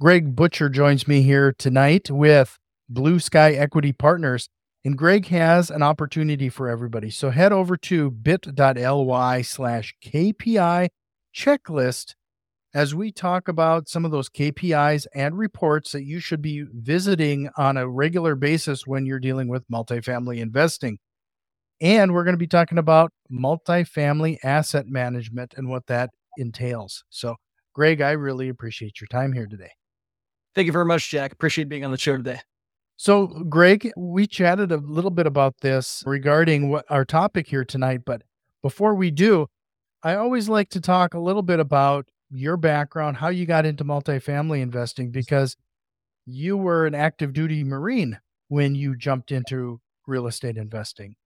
Greg Butcher joins me here tonight with Blue Sky Equity Partners. And Greg has an opportunity for everybody. So head over to bit.ly slash KPI checklist as we talk about some of those KPIs and reports that you should be visiting on a regular basis when you're dealing with multifamily investing. And we're going to be talking about multifamily asset management and what that entails. So, Greg, I really appreciate your time here today. Thank you very much, Jack. Appreciate being on the show today. So, Greg, we chatted a little bit about this regarding what our topic here tonight. But before we do, I always like to talk a little bit about your background, how you got into multifamily investing, because you were an active duty Marine when you jumped into real estate investing.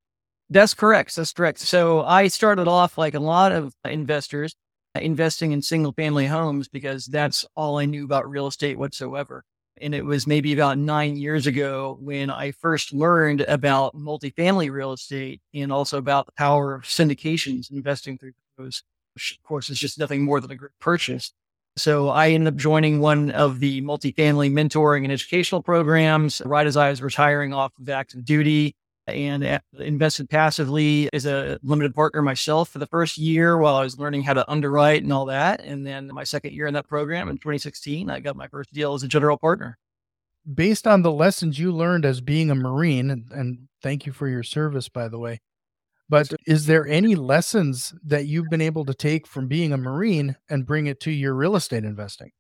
That's correct. That's correct. So I started off like a lot of investors investing in single family homes because that's all I knew about real estate whatsoever. And it was maybe about nine years ago when I first learned about multifamily real estate and also about the power of syndications, investing through those, which of course is just nothing more than a great purchase. So I ended up joining one of the multifamily mentoring and educational programs right as I was retiring off of active duty and uh, invested passively as a limited partner myself for the first year while I was learning how to underwrite and all that. And then my second year in that program in 2016, I got my first deal as a general partner. Based on the lessons you learned as being a Marine, and, and thank you for your service, by the way. But is there any lessons that you've been able to take from being a Marine and bring it to your real estate investing?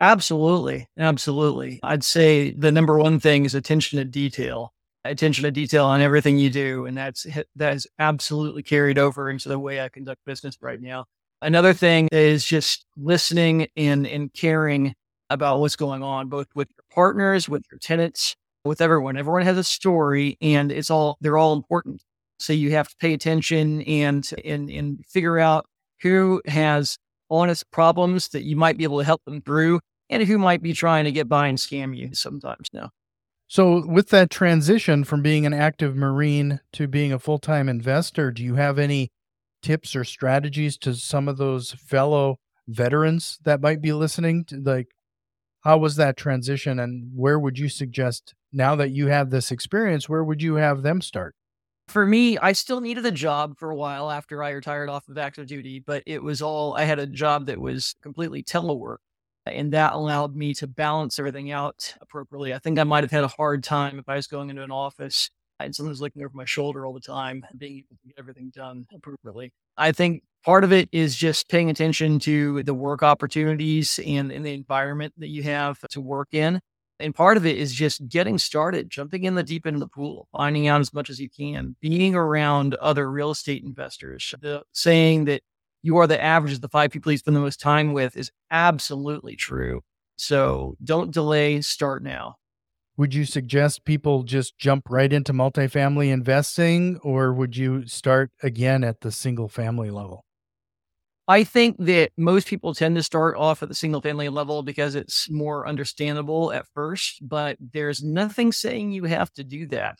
Absolutely. Absolutely. I'd say the number one thing is attention to detail attention to detail on everything you do. And that's, that is absolutely carried over into the way I conduct business right now. Another thing is just listening and, and caring about what's going on, both with your partners, with your tenants, with everyone. Everyone has a story and it's all, they're all important. So you have to pay attention and, and, and figure out who has honest problems that you might be able to help them through and who might be trying to get by and scam you sometimes now. So, with that transition from being an active Marine to being a full time investor, do you have any tips or strategies to some of those fellow veterans that might be listening? To, like, how was that transition, and where would you suggest now that you have this experience? Where would you have them start? For me, I still needed a job for a while after I retired off of active duty, but it was all I had a job that was completely telework and that allowed me to balance everything out appropriately. I think I might have had a hard time if I was going into an office and someone was looking over my shoulder all the time, and being able to get everything done appropriately. I think part of it is just paying attention to the work opportunities and, and the environment that you have to work in. And part of it is just getting started, jumping in the deep end of the pool, finding out as much as you can, being around other real estate investors. The saying that you are the average of the five people you spend the most time with is absolutely true. So don't delay, start now. Would you suggest people just jump right into multifamily investing, or would you start again at the single family level? I think that most people tend to start off at the single family level because it's more understandable at first, but there's nothing saying you have to do that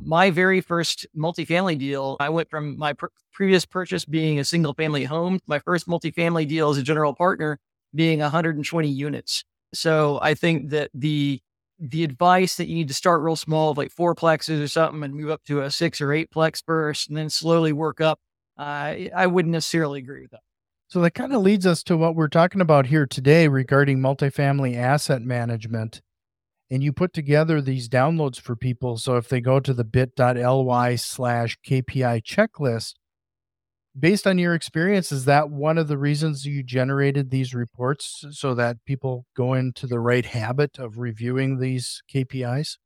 my very first multifamily deal, I went from my pr- previous purchase being a single family home, my first multifamily deal as a general partner being 120 units. So I think that the the advice that you need to start real small, like four plexes or something, and move up to a six or eight plex first, and then slowly work up. Uh, I wouldn't necessarily agree with that. So that kind of leads us to what we're talking about here today regarding multifamily asset management and you put together these downloads for people. So if they go to the bit.ly slash KPI checklist, based on your experience, is that one of the reasons you generated these reports so that people go into the right habit of reviewing these KPIs?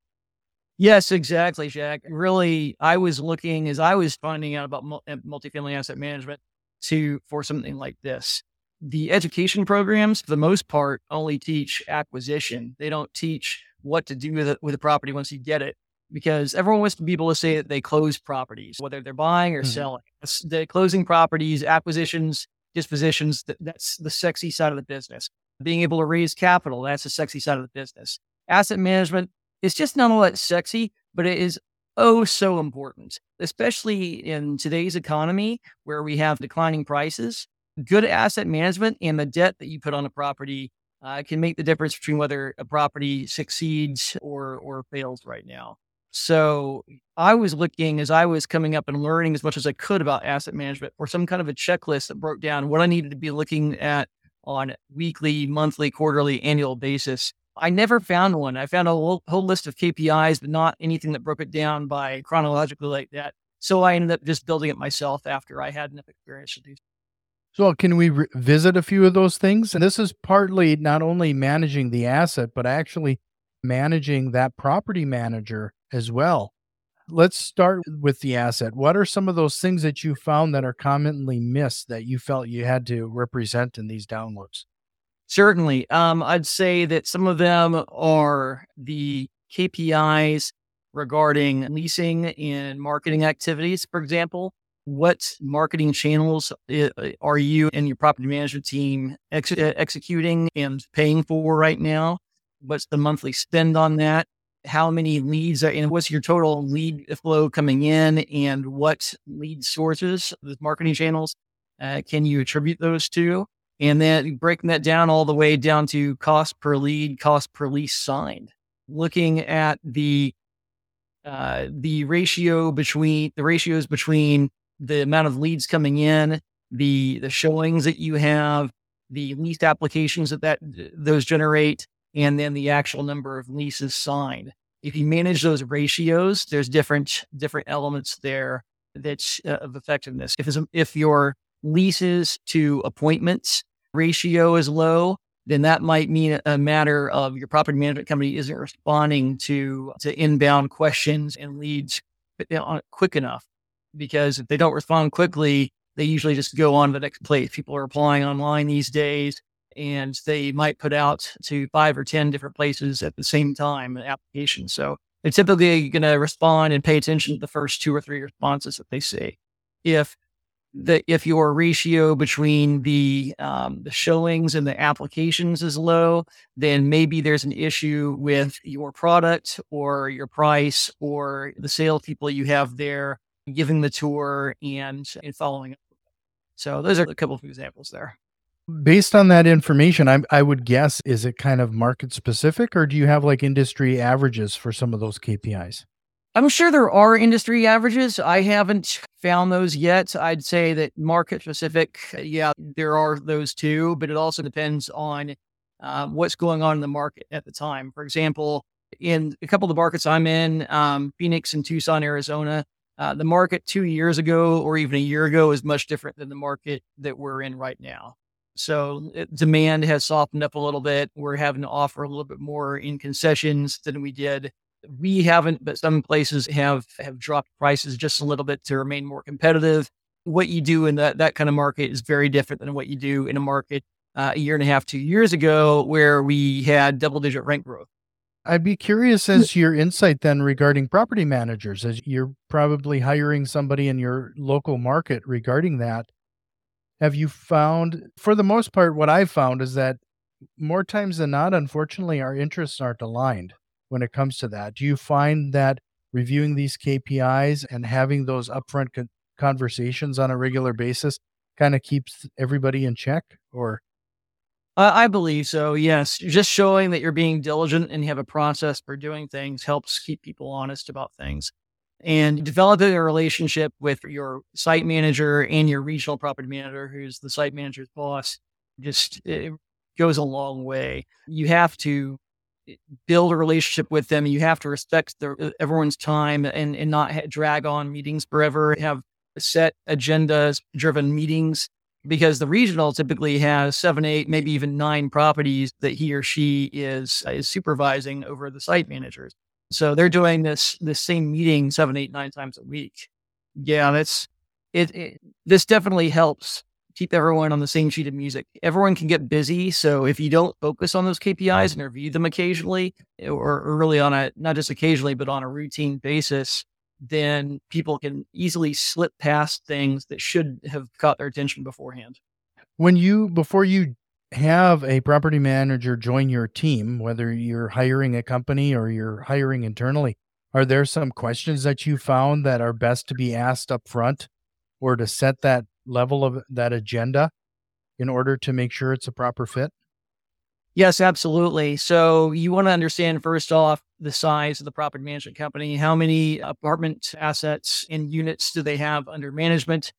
Yes, exactly, Jack. Really, I was looking as I was finding out about uh, multifamily asset management to for something like this. The education programs, for the most part, only teach acquisition. They don't teach what to do with it with a property once you get it because everyone wants to be able to say that they close properties, whether they're buying or mm-hmm. selling. the closing properties, acquisitions, dispositions, that's the sexy side of the business. Being able to raise capital, that's the sexy side of the business. Asset management is just not all that sexy, but it is oh so important, especially in today's economy where we have declining prices. Good asset management and the debt that you put on a property uh, can make the difference between whether a property succeeds or or fails right now. So I was looking as I was coming up and learning as much as I could about asset management for some kind of a checklist that broke down what I needed to be looking at on weekly, monthly, quarterly, annual basis. I never found one. I found a whole, list of KPIs, but not anything that broke it down by chronologically like that. So I ended up just building it myself after I had enough experience to do so. So, can we re- visit a few of those things? And this is partly not only managing the asset, but actually managing that property manager as well. Let's start with the asset. What are some of those things that you found that are commonly missed that you felt you had to represent in these downloads? Certainly. Um, I'd say that some of them are the KPIs regarding leasing and marketing activities, for example what marketing channels uh, are you and your property management team ex- uh, executing and paying for right now? What's the monthly spend on that? How many leads are, and what's your total lead flow coming in? And what lead sources, the marketing channels, uh, can you attribute those to? And then breaking that down all the way down to cost per lead, cost per lease signed. Looking at the uh, the ratio between the ratios between the amount of leads coming in, the the showings that you have, the lease applications that, that those generate, and then the actual number of leases signed. If you manage those ratios, there's different different elements there that's uh, of effectiveness. If if your leases to appointments ratio is low, then that might mean a matter of your property management company isn't responding to to inbound questions and leads quick enough because if they don't respond quickly, they usually just go on to the next place. People are applying online these days and they might put out to five or 10 different places at the same time an application. So they're typically going to respond and pay attention to the first two or three responses that they see. If the if your ratio between the um, the showings and the applications is low, then maybe there's an issue with your product or your price or the salespeople you have there giving the tour and, and following up. So those are a couple of examples there. Based on that information, I, I would guess, is it kind of market specific or do you have like industry averages for some of those KPIs? I'm sure there are industry averages. I haven't found those yet. I'd say that market specific, yeah, there are those too, but it also depends on um, what's going on in the market at the time. For example, in a couple of the markets I'm in, um, Phoenix and Tucson, Arizona, uh, the market two years ago or even a year ago is much different than the market that we're in right now. So it, demand has softened up a little bit. We're having to offer a little bit more in concessions than we did. We haven't, but some places have have dropped prices just a little bit to remain more competitive. What you do in that that kind of market is very different than what you do in a market uh, a year and a half, two years ago, where we had double digit rent growth. I'd be curious as to your insight then regarding property managers, as you're probably hiring somebody in your local market regarding that. Have you found, for the most part, what I've found is that more times than not, unfortunately, our interests aren't aligned when it comes to that. Do you find that reviewing these KPIs and having those upfront conversations on a regular basis kind of keeps everybody in check or I believe so. Yes, just showing that you're being diligent and you have a process for doing things helps keep people honest about things. And developing a relationship with your site manager and your regional property manager, who's the site manager's boss, just it goes a long way. You have to eh, build a relationship with them. You have to respect their, everyone's time and, and not drag on meetings forever. Have set agendas driven meetings because the regional typically has seven, eight, maybe even nine properties that he or she is is supervising over the site managers. So they're doing this this same meeting seven, eight, nine times a week. Yeah, that's it, it. This definitely helps keep everyone on the same sheet of music. Everyone can get busy, so if you don't focus on those KPIs and review them occasionally, or, or really on a not just occasionally but on a routine basis, then people can easily slip past things that should have caught their attention beforehand. When you, before you have a property manager join your team, whether you're hiring a company or you're hiring internally, are there some questions that you found that are best to be asked up front or to set that level of that agenda in order to make sure it's a proper fit? Yes, absolutely. So you want to understand first off the size of the property management company. How many apartment assets and units do they have under management?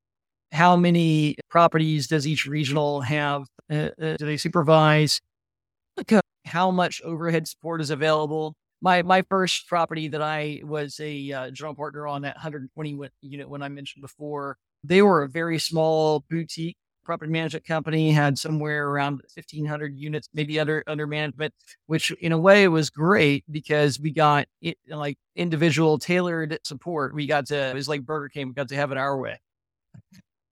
How many properties does each regional have? Uh, uh, do they supervise? How much overhead support is available? My my first property that I was a uh, general partner on that 120 unit when I mentioned before, they were a very small boutique property management company had somewhere around 1500 units maybe under under management which in a way was great because we got it, like individual tailored support. We got to it was like burger king we got to have it our way.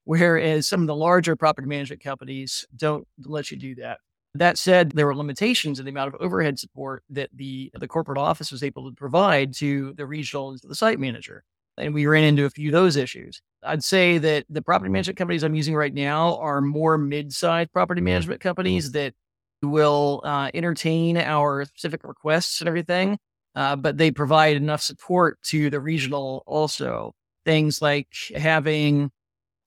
Whereas some of the larger property management companies don't let you do that. That said there were limitations in the amount of overhead support that the the corporate office was able to provide to the regional and to the site manager and we ran into a few of those issues. I'd say that the property management companies I'm using right now are more mid-sized property management companies that will uh, entertain our specific requests and everything, uh, but they provide enough support to the regional also. Things like having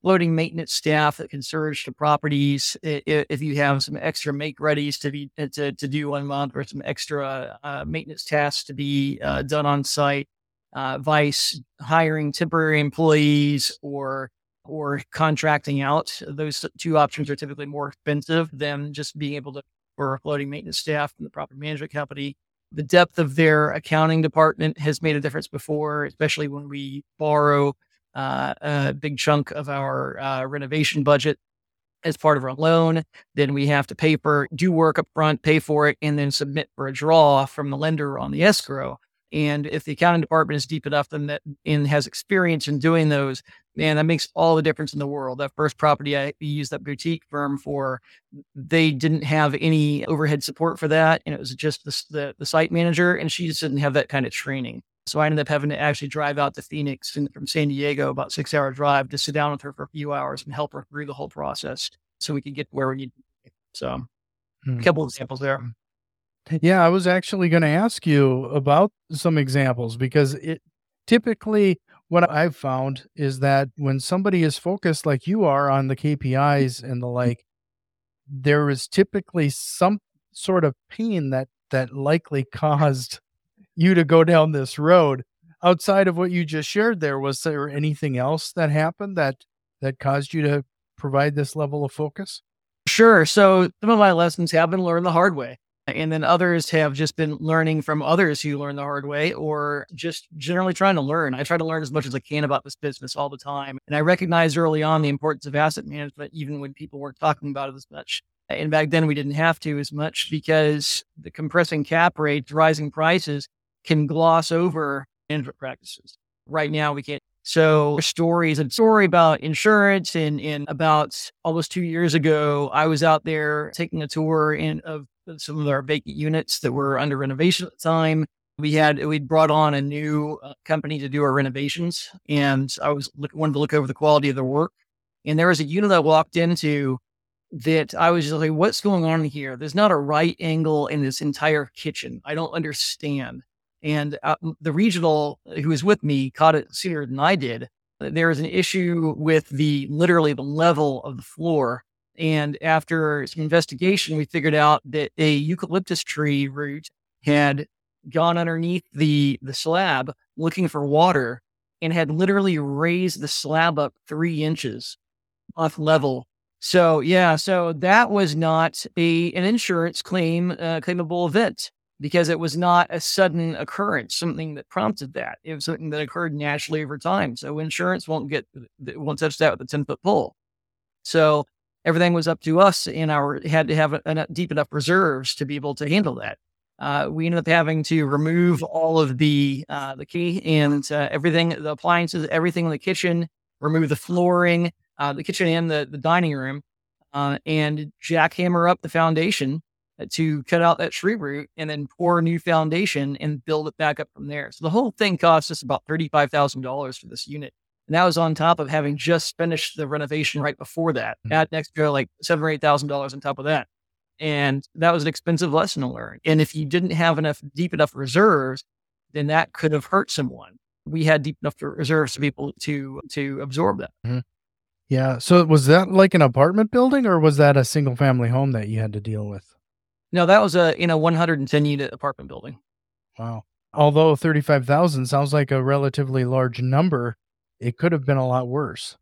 floating maintenance staff that can surge to properties if you have some extra make readies to be to, to do one month or some extra uh, maintenance tasks to be uh, done on site uh, vice hiring temporary employees or or contracting out. Those two options are typically more expensive than just being able to for floating maintenance staff from the property management company. The depth of their accounting department has made a difference before, especially when we borrow uh, a big chunk of our uh, renovation budget as part of our loan. Then we have to pay for, do work up front, pay for it, and then submit for a draw from the lender on the escrow. And if the accounting department is deep enough and that and has experience in doing those, man, that makes all the difference in the world. That first property I used that boutique firm for, they didn't have any overhead support for that. And it was just the, the, the site manager, and she just didn't have that kind of training. So I ended up having to actually drive out to Phoenix and from San Diego, about six hour drive to sit down with her for a few hours and help her through the whole process so we could get where we need. So hmm. a couple of examples there. Yeah, I was actually going to ask you about some examples because it typically what I've found is that when somebody is focused like you are on the KPIs and the mm-hmm. like, there is typically some sort of pain that that likely caused you to go down this road. Outside of what you just shared there, was there anything else that happened that that caused you to provide this level of focus? Sure. So some of my lessons have been learned the hard way. And then others have just been learning from others who learn the hard way or just generally trying to learn. I try to learn as much as I can about this business all the time. And I recognized early on the importance of asset management, even when people weren't talking about it as much. And back then we didn't have to as much because the compressing cap rates, rising prices can gloss over management practices. Right now we can't. So stories, a story about insurance and, and about almost two years ago, I was out there taking a tour in of some of our vacant units that were under renovation at the time. We had we'd brought on a new uh, company to do our renovations, and I was look, wanted to look over the quality of the work. And there was a unit I walked into that I was just like, "What's going on here? There's not a right angle in this entire kitchen. I don't understand." And uh, the regional who was with me caught it sooner than I did. There is an issue with the literally the level of the floor and after some investigation, we figured out that a eucalyptus tree root had gone underneath the, the slab looking for water and had literally raised the slab up three inches off level. So yeah, so that was not a an insurance claim uh, claimable event because it was not a sudden occurrence, something that prompted that. It was something that occurred naturally over time. So insurance won't get won't touch that with a ten foot pole. So everything was up to us in our had to have a, a deep enough reserves to be able to handle that. Uh, we ended up having to remove all of the uh, the key and uh, everything, the appliances, everything in the kitchen, remove the flooring, uh, the kitchen and the, the dining room, uh, and jackhammer up the foundation to cut out that tree root and then pour a new foundation and build it back up from there. So the whole thing cost us about $35,000 for this unit. And that was on top of having just finished the renovation right before that. Mm-hmm. Add an extra like seven or eight thousand dollars on top of that. And that was an expensive lesson to learn. And if you didn't have enough deep enough reserves, then that could have hurt someone. We had deep enough reserves to be able to to absorb that. Mm-hmm. Yeah. So was that like an apartment building or was that a single family home that you had to deal with? No, that was a in a 110 unit apartment building. Wow. Although 35,000 sounds like a relatively large number, it could have been a lot worse.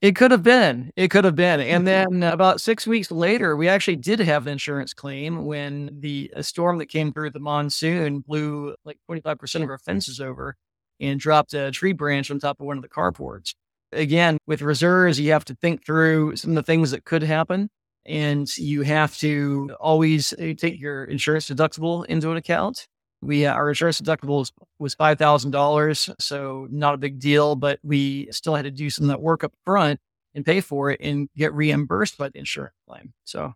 It could have been. It could have been. And then about six weeks later, we actually did have an insurance claim when the storm that came through the monsoon blew like 25% of our fences over and dropped a tree branch on top of one of the carports. Again, with reserves, you have to think through some of the things that could happen. And you have to always uh, take your insurance deductible into account. We uh, our insurance deductible was, was five thousand dollars, so not a big deal. But we still had to do some of that work up front and pay for it and get reimbursed by the insurance claim. So,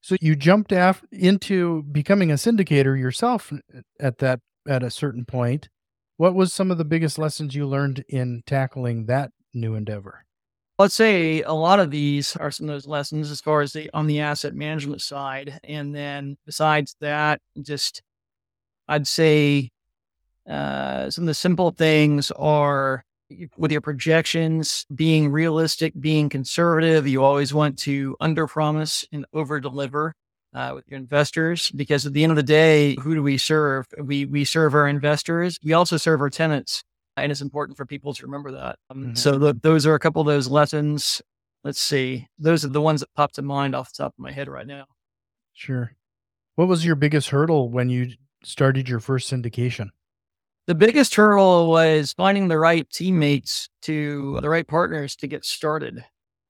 so you jumped af- into becoming a syndicator yourself at that at a certain point. What was some of the biggest lessons you learned in tackling that new endeavor? Let's say a lot of these are some of those lessons as far as the on the asset management side, and then besides that, just I'd say uh, some of the simple things are with your projections, being realistic, being conservative. You always want to under promise and over deliver uh, with your investors because at the end of the day, who do we serve? We, we serve our investors. We also serve our tenants. And it's important for people to remember that. Um, mm-hmm. So those are a couple of those lessons. Let's see. Those are the ones that pop to mind off the top of my head right now. Sure. What was your biggest hurdle when you started your first syndication? The biggest hurdle was finding the right teammates to the right partners to get started.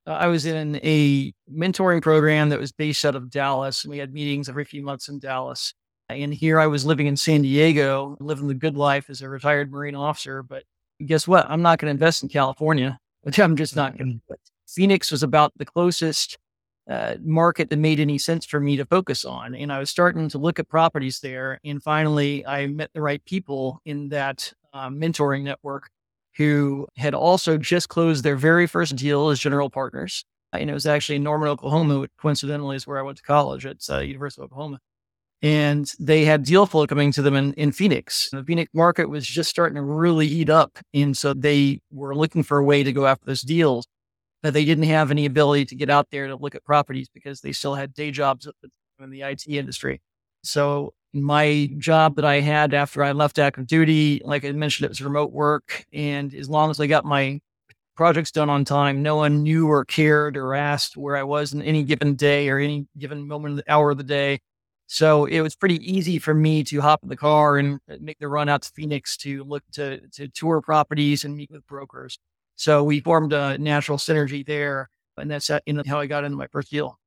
Uh, I was in a mentoring program that was based out of Dallas, and we had meetings every few months in Dallas. And here I was living in San Diego, living the good life as a retired Marine officer. But guess what? I'm not going to invest in California, which I'm just not going to. Phoenix was about the closest uh, market that made any sense for me to focus on. And I was starting to look at properties there. And finally, I met the right people in that uh, mentoring network who had also just closed their very first deal as general partners. And it was actually in Norman, Oklahoma, which coincidentally is where I went to college at uh, University of Oklahoma. And they had deal flow coming to them in, in Phoenix. The Phoenix market was just starting to really heat up. And so they were looking for a way to go after those deals that they didn't have any ability to get out there to look at properties because they still had day jobs in the IT industry. So my job that I had after I left active duty, like I mentioned, it was remote work. And as long as I got my projects done on time, no one knew or cared or asked where I was in any given day or any given moment of the hour of the day. So it was pretty easy for me to hop in the car and uh, make the run out to Phoenix to look to, to tour properties and meet with brokers. So we formed a natural synergy there. And that's how I got into my first deal.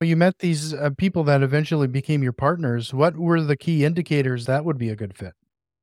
You met these uh, people that eventually became your partners. What were the key indicators that would be a good fit?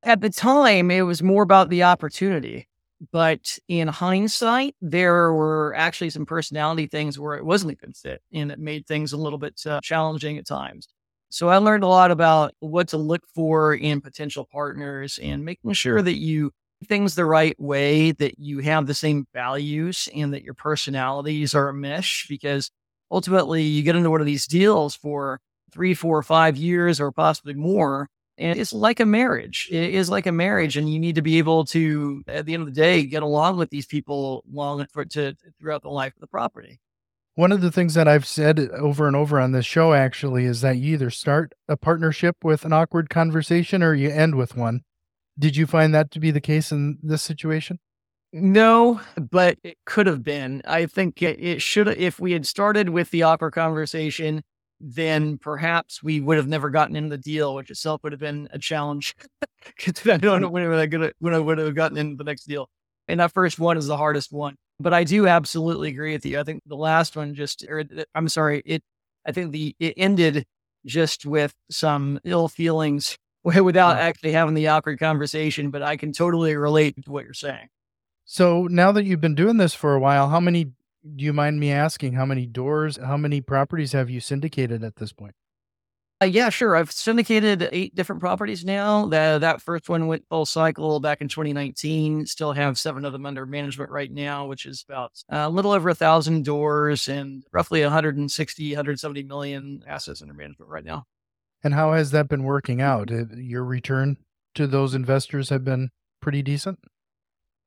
At the time, it was more about the opportunity. But in hindsight, there were actually some personality things where it wasn't a good fit and it made things a little bit uh, challenging at times. So I learned a lot about what to look for in potential partners and making sure that you things the right way, that you have the same values and that your personalities are a mesh because ultimately you get into one of these deals for three, four, five years or possibly more. And it's like a marriage. It is like a marriage, and you need to be able to, at the end of the day, get along with these people long for to throughout the life of the property. One of the things that I've said over and over on this show actually is that you either start a partnership with an awkward conversation or you end with one. Did you find that to be the case in this situation? No, but it could have been. I think it, it should if we had started with the awkward conversation, then perhaps we would have never gotten into the deal, which itself would have been a challenge. I don't know when I, when I would have gotten into the next deal. And that first one is the hardest one. But I do absolutely agree with you. I think the last one just, or I'm sorry, it, I think the, it ended just with some ill feelings without actually having the awkward conversation, but I can totally relate to what you're saying. So now that you've been doing this for a while, how many do you mind me asking how many doors, how many properties have you syndicated at this point? Uh, yeah, sure. I've syndicated eight different properties now. That that first one went full cycle back in 2019. Still have seven of them under management right now, which is about uh, a little over a thousand doors and roughly 160, 170 million assets under management right now. And how has that been working out? Your return to those investors have been pretty decent?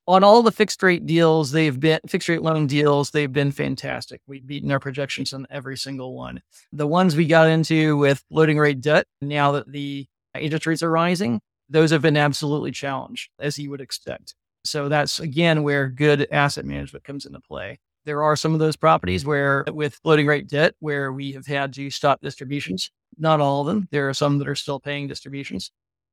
on all the fixed rate deals, they've been fixed rate loan deals, they've been fantastic. We've beaten our projections on every single one. The ones we got into with floating rate debt, now that the interest rates are rising, those have been absolutely challenged, as you would expect. So that's again where good asset management comes into play. There are some of those properties where, with floating rate debt, where we have had to stop distributions. Not all of them. There are some that are still paying distributions.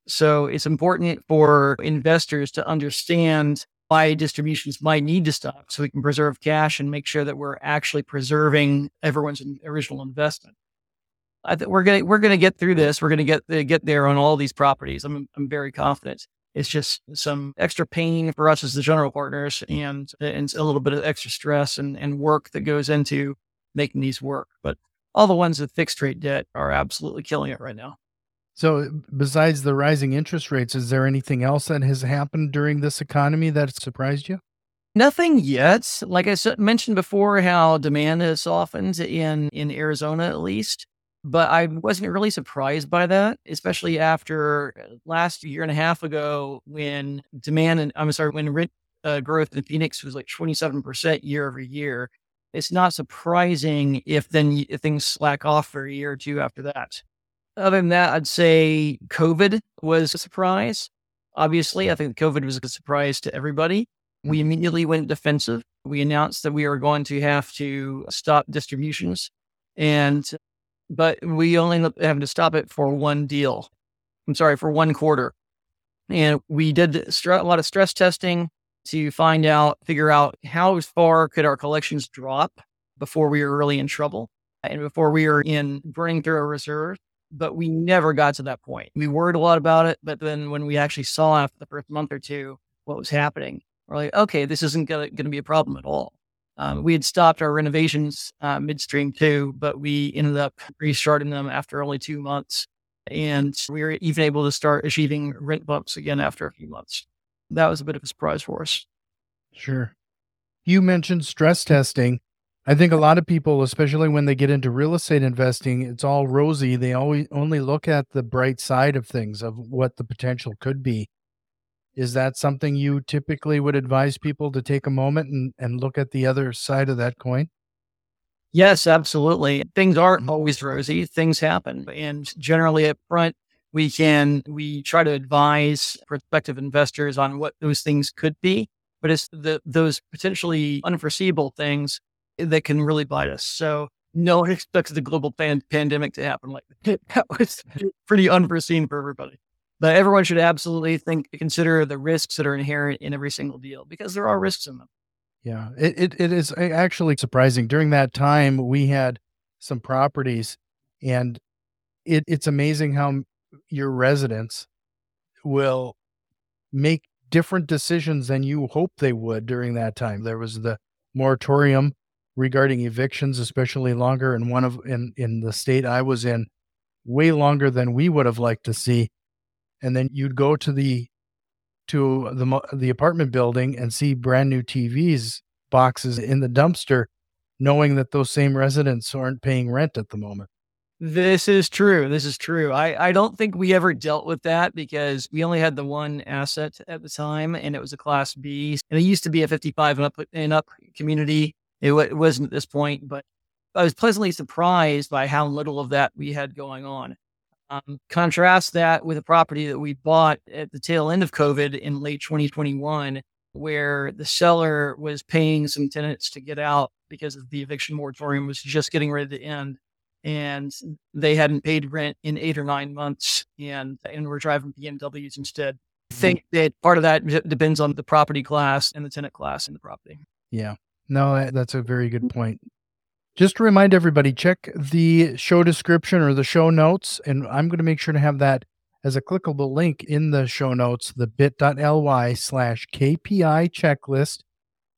So it's important for investors to understand why distributions might need to stop so we can preserve cash and make sure that we're actually preserving everyone's original investment. I think we're gonna we're gonna get through this. We're gonna get uh, get there on all these properties. I'm I'm very confident. It's just some extra pain for us as the general partners and and a little bit of extra stress and, and work that goes into making these work. But all the ones with fixed rate debt are absolutely killing it right now. So, besides the rising interest rates, is there anything else that has happened during this economy that surprised you? Nothing yet. Like I mentioned before, how demand has softened in in Arizona at least, but I wasn't really surprised by that, especially after uh, last year and a half ago when demand and I'm sorry when rent uh, growth in Phoenix was like 27 percent year over year. It's not surprising if then things slack off for a year or two after that. Other than that, I'd say COVID was a surprise. Obviously, I think COVID was a surprise to everybody. We mm-hmm. immediately went defensive. We announced that we were going to have to stop distributions. And, but we only having to stop it for one deal. I'm sorry, for one quarter. And we did a lot of stress testing to find out, figure out how far could our collections drop before we were really in trouble and before we were in burning through our reserves but we never got to that point. We worried a lot about it, but then when we actually saw after the first month or two what was happening, we're like, okay, this isn't going to be a problem at all. Um, we had stopped our renovations uh, midstream too, but we ended up restarting them after only two months. And we were even able to start achieving rent bumps again after a few months. That was a bit of a surprise for us. Sure. You mentioned stress testing. I think a lot of people, especially when they get into real estate investing, it's all rosy. They always only look at the bright side of things, of what the potential could be. Is that something you typically would advise people to take a moment and, and look at the other side of that coin? Yes, absolutely. Things aren't mm-hmm. always rosy. Things happen. And generally up front, we can we try to advise prospective investors on what those things could be. But it's the those potentially unforeseeable things that can really bite us. So no one expects the global pan- pandemic to happen like that. that was pretty unforeseen for everybody. But everyone should absolutely think consider the risks that are inherent in every single deal because there are risks in them. Yeah, it, it, it is eh, actually surprising. During that time, we had some properties, and it, it's amazing how your residents will make different decisions than you hope they would during that time. There was the moratorium regarding evictions, especially longer in one of in in the state I was in, way longer than we would have liked to see. And then you'd go to the to the the apartment building and see brand new TVs boxes in the dumpster, knowing that those same residents aren't paying rent at the moment. This is true. This is true. I, I don't think we ever dealt with that because we only had the one asset at the time and it was a class B. And it used to be a 55 and up and up community. It, w- it wasn't at this point, but I was pleasantly surprised by how little of that we had going on. Um, contrast that with a property that we bought at the tail end of COVID in late 2021, where the seller was paying some tenants to get out because the eviction moratorium was just getting ready to end. And they hadn't paid rent in eight or nine months and, and were driving BMWs instead. I mm-hmm. think that part of that depends on the property class and the tenant class in the property. Yeah. No, that's a very good point. Just to remind everybody, check the show description or the show notes, and I'm going to make sure to have that as a clickable link in the show notes, the bit.ly slash KPI checklist.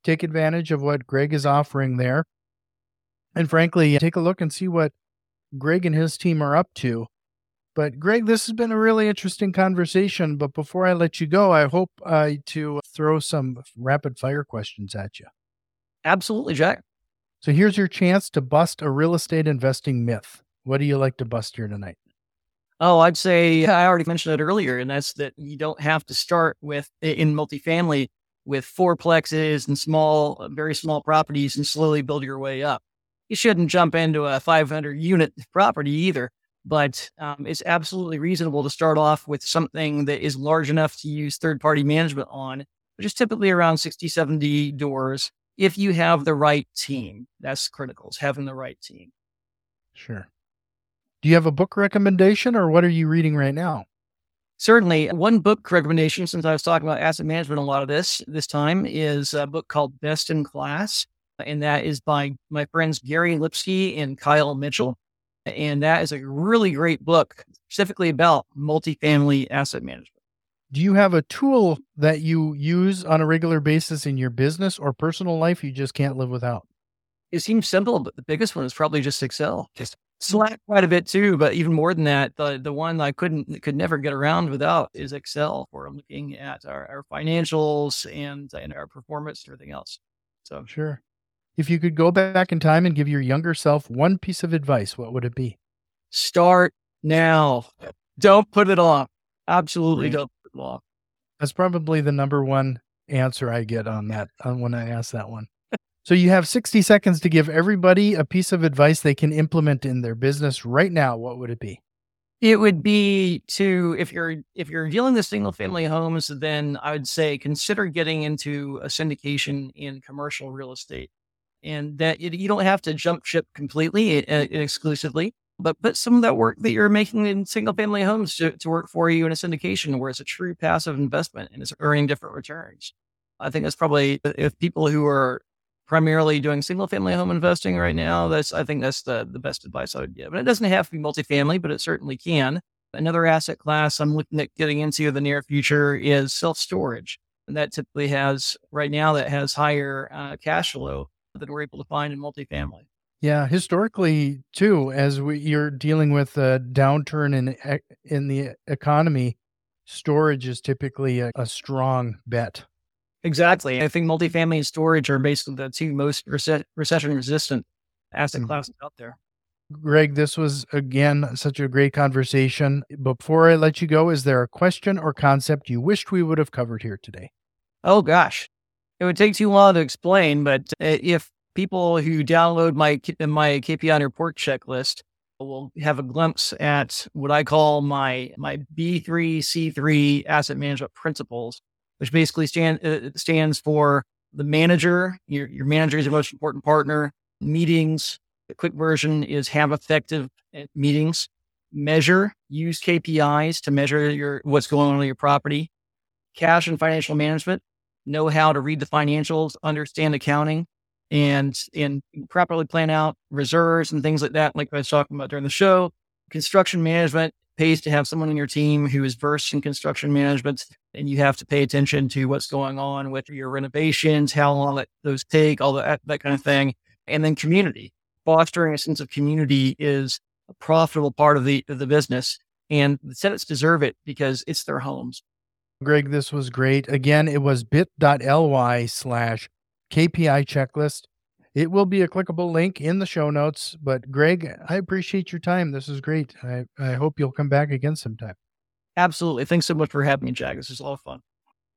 Take advantage of what Greg is offering there. And frankly, take a look and see what Greg and his team are up to. But Greg, this has been a really interesting conversation. But before I let you go, I hope uh, to throw some rapid fire questions at you. Absolutely, Jack. So here's your chance to bust a real estate investing myth. What do you like to bust here tonight? Oh, I'd say I already mentioned it earlier, and that's that you don't have to start with in multifamily with fourplexes and small, very small properties and slowly build your way up. You shouldn't jump into a 500 unit property either, but um, it's absolutely reasonable to start off with something that is large enough to use third party management on, which is typically around 60, 70 doors if you have the right team. That's critical, is having the right team. Sure. Do you have a book recommendation or what are you reading right now? Certainly. One book recommendation, since I was talking about asset management a lot of this this time, is a book called Best in Class. And that is by my friends Gary Lipsky and Kyle Mitchell. And that is a really great book, specifically about multifamily asset management. Do you have a tool that you use on a regular basis in your business or personal life you just can't live without? It seems simple, but the biggest one is probably just Excel. Just Slack quite a bit too, but even more than that, the the one I couldn't could never get around without is Excel for looking at our, our financials and and our performance and everything else. So sure. If you could go back in time and give your younger self one piece of advice, what would it be? Start now. Don't put it off. Absolutely right. don't put it off. That's probably the number one answer I get on that on when I ask that one. So you have 60 seconds to give everybody a piece of advice they can implement in their business right now. What would it be? It would be to if you're if you're dealing with single family homes, then I would say consider getting into a syndication in commercial real estate, and that you don't have to jump ship completely uh, exclusively, but put some of that work that you're making in single family homes to, to work for you in a syndication where it's a true passive investment and it's earning different returns. I think that's probably if people who are primarily doing single family home investing right now. That's I think that's the the best advice I would give. And it doesn't have to be multifamily, but it certainly can. Another asset class I'm looking at getting into in the near future is self storage, and that typically has right now that has higher uh, cash flow than we're able to find in multifamily. Yeah, historically too, as we, you're dealing with a downturn in in the economy, storage is typically a, a strong bet. Exactly. I think multifamily and storage are basically the two most rece- recession resistant asset mm. classes out there. Greg, this was again such a great conversation. Before I let you go, is there a question or concept you wished we would have covered here today? Oh, gosh. It would take too long to explain, but uh, if people who download my, my KPI report checklist will have a glimpse at what I call my, my M3C3 asset management principles which basically stand, uh, stands for the manager. Your, your manager is your most important partner. Meetings. The quick version is have effective uh, meetings. Measure. Use KPIs to measure your what's going on in your property. Cash and financial management. Know how to read the financials, understand accounting, and and properly plan out reserves and things like that, like I was talking about during the show. Construction management pays to have someone in your team who is versed in construction management and you have to pay attention to what's going on with your renovations, how long that, those take, all that, that kind of thing. And then community. Fostering a sense of community is a profitable part of the, of the business. And the tenants deserve it because it's their homes. Greg, this was great. Again, it was bit.ly slash KPI checklist. It will be a clickable link in the show notes. But Greg, I appreciate your time. This is great. I, I hope you'll come back again sometime. Absolutely. Thanks so much for having me, Jack. This is a lot of fun.